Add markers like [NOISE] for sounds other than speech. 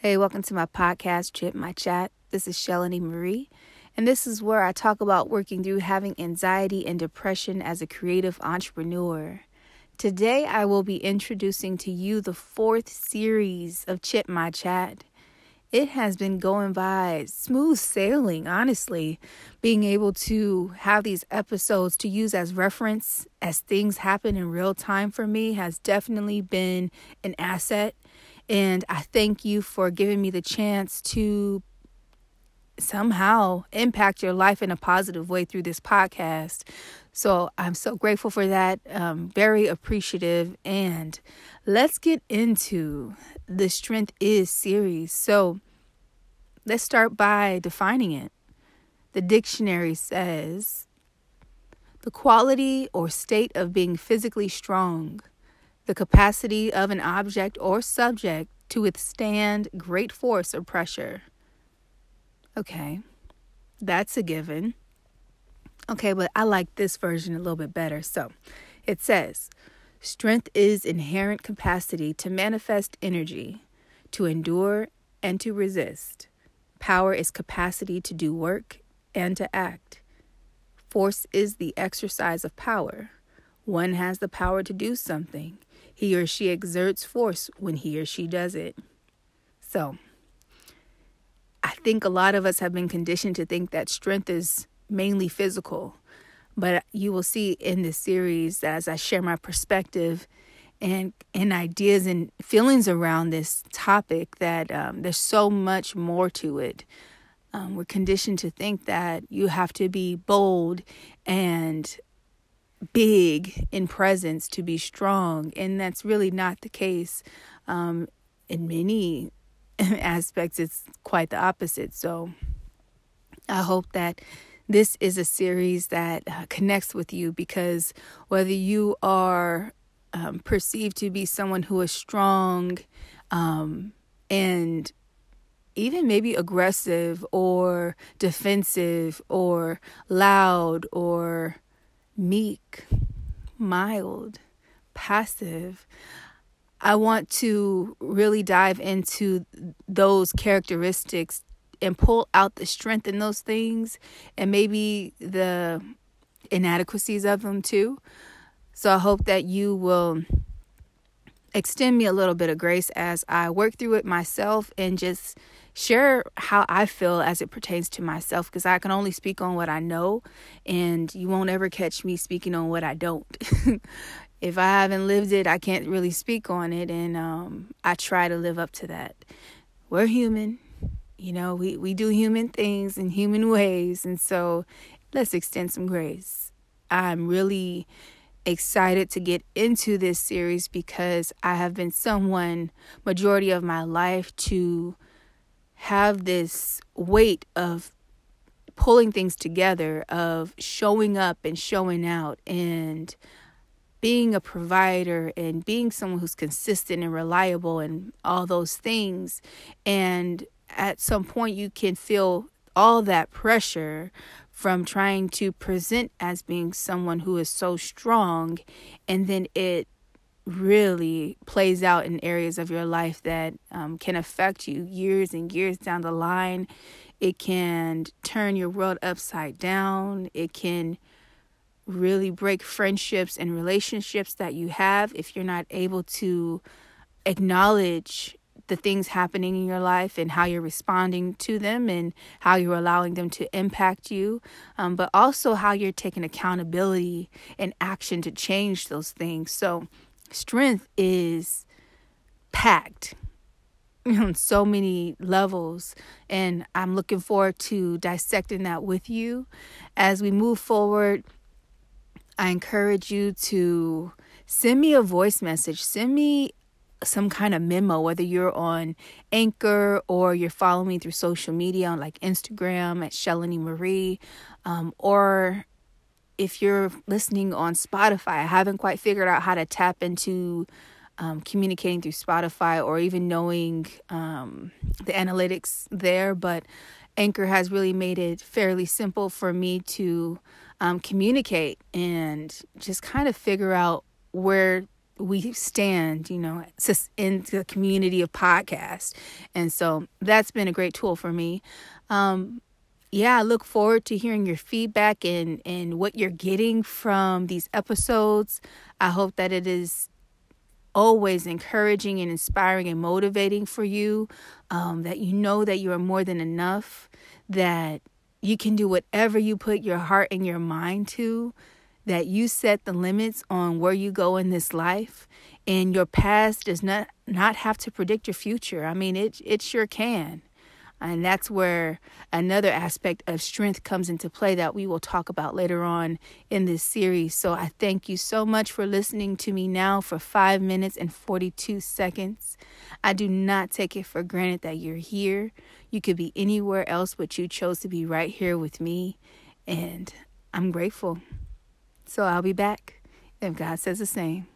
Hey, welcome to my podcast, Chit My Chat. This is Shelly Marie, and this is where I talk about working through having anxiety and depression as a creative entrepreneur. Today, I will be introducing to you the fourth series of Chit My Chat. It has been going by smooth sailing, honestly. Being able to have these episodes to use as reference as things happen in real time for me has definitely been an asset and I thank you for giving me the chance to somehow impact your life in a positive way through this podcast. So I'm so grateful for that. Um, very appreciative. And let's get into the Strength Is series. So let's start by defining it. The dictionary says the quality or state of being physically strong the capacity of an object or subject to withstand great force or pressure. Okay, that's a given. Okay, but I like this version a little bit better. So it says, Strength is inherent capacity to manifest energy, to endure, and to resist. Power is capacity to do work and to act. Force is the exercise of power. One has the power to do something, he or she exerts force when he or she does it. So, I think a lot of us have been conditioned to think that strength is mainly physical. But you will see in this series as I share my perspective and and ideas and feelings around this topic that um, there's so much more to it. Um, we're conditioned to think that you have to be bold and big in presence to be strong, and that's really not the case. Um, in many [LAUGHS] aspects, it's quite the opposite. So, I hope that this is a series that uh, connects with you because whether you are um, perceived to be someone who is strong um, and even maybe aggressive or defensive or loud or meek, mild, passive. I want to really dive into those characteristics and pull out the strength in those things and maybe the inadequacies of them too. So I hope that you will extend me a little bit of grace as I work through it myself and just share how I feel as it pertains to myself because I can only speak on what I know, and you won't ever catch me speaking on what I don't. [LAUGHS] if I haven't lived it, I can't really speak on it, and um, I try to live up to that. We're human, you know, we, we do human things in human ways, and so let's extend some grace. I'm really excited to get into this series because I have been someone majority of my life to have this weight of pulling things together, of showing up and showing out, and being a provider and being someone who's consistent and reliable and all those things. And at some point, you can feel all that pressure from trying to present as being someone who is so strong, and then it really plays out in areas of your life that um, can affect you years and years down the line. It can turn your world upside down. It can really break friendships and relationships that you have if you're not able to acknowledge the things happening in your life and how you're responding to them and how you're allowing them to impact you, um, but also how you're taking accountability and action to change those things. So, strength is packed [LAUGHS] on so many levels and i'm looking forward to dissecting that with you as we move forward i encourage you to send me a voice message send me some kind of memo whether you're on anchor or you're following me through social media on like instagram at shelly marie um, or if you're listening on Spotify, I haven't quite figured out how to tap into um, communicating through Spotify or even knowing um, the analytics there, but Anchor has really made it fairly simple for me to um, communicate and just kind of figure out where we stand, you know, in the community of podcasts. And so that's been a great tool for me. Um, yeah, I look forward to hearing your feedback and, and what you're getting from these episodes. I hope that it is always encouraging and inspiring and motivating for you, um, that you know that you are more than enough, that you can do whatever you put your heart and your mind to, that you set the limits on where you go in this life and your past does not not have to predict your future. I mean it it sure can. And that's where another aspect of strength comes into play that we will talk about later on in this series. So I thank you so much for listening to me now for 5 minutes and 42 seconds. I do not take it for granted that you're here. You could be anywhere else, but you chose to be right here with me. And I'm grateful. So I'll be back if God says the same.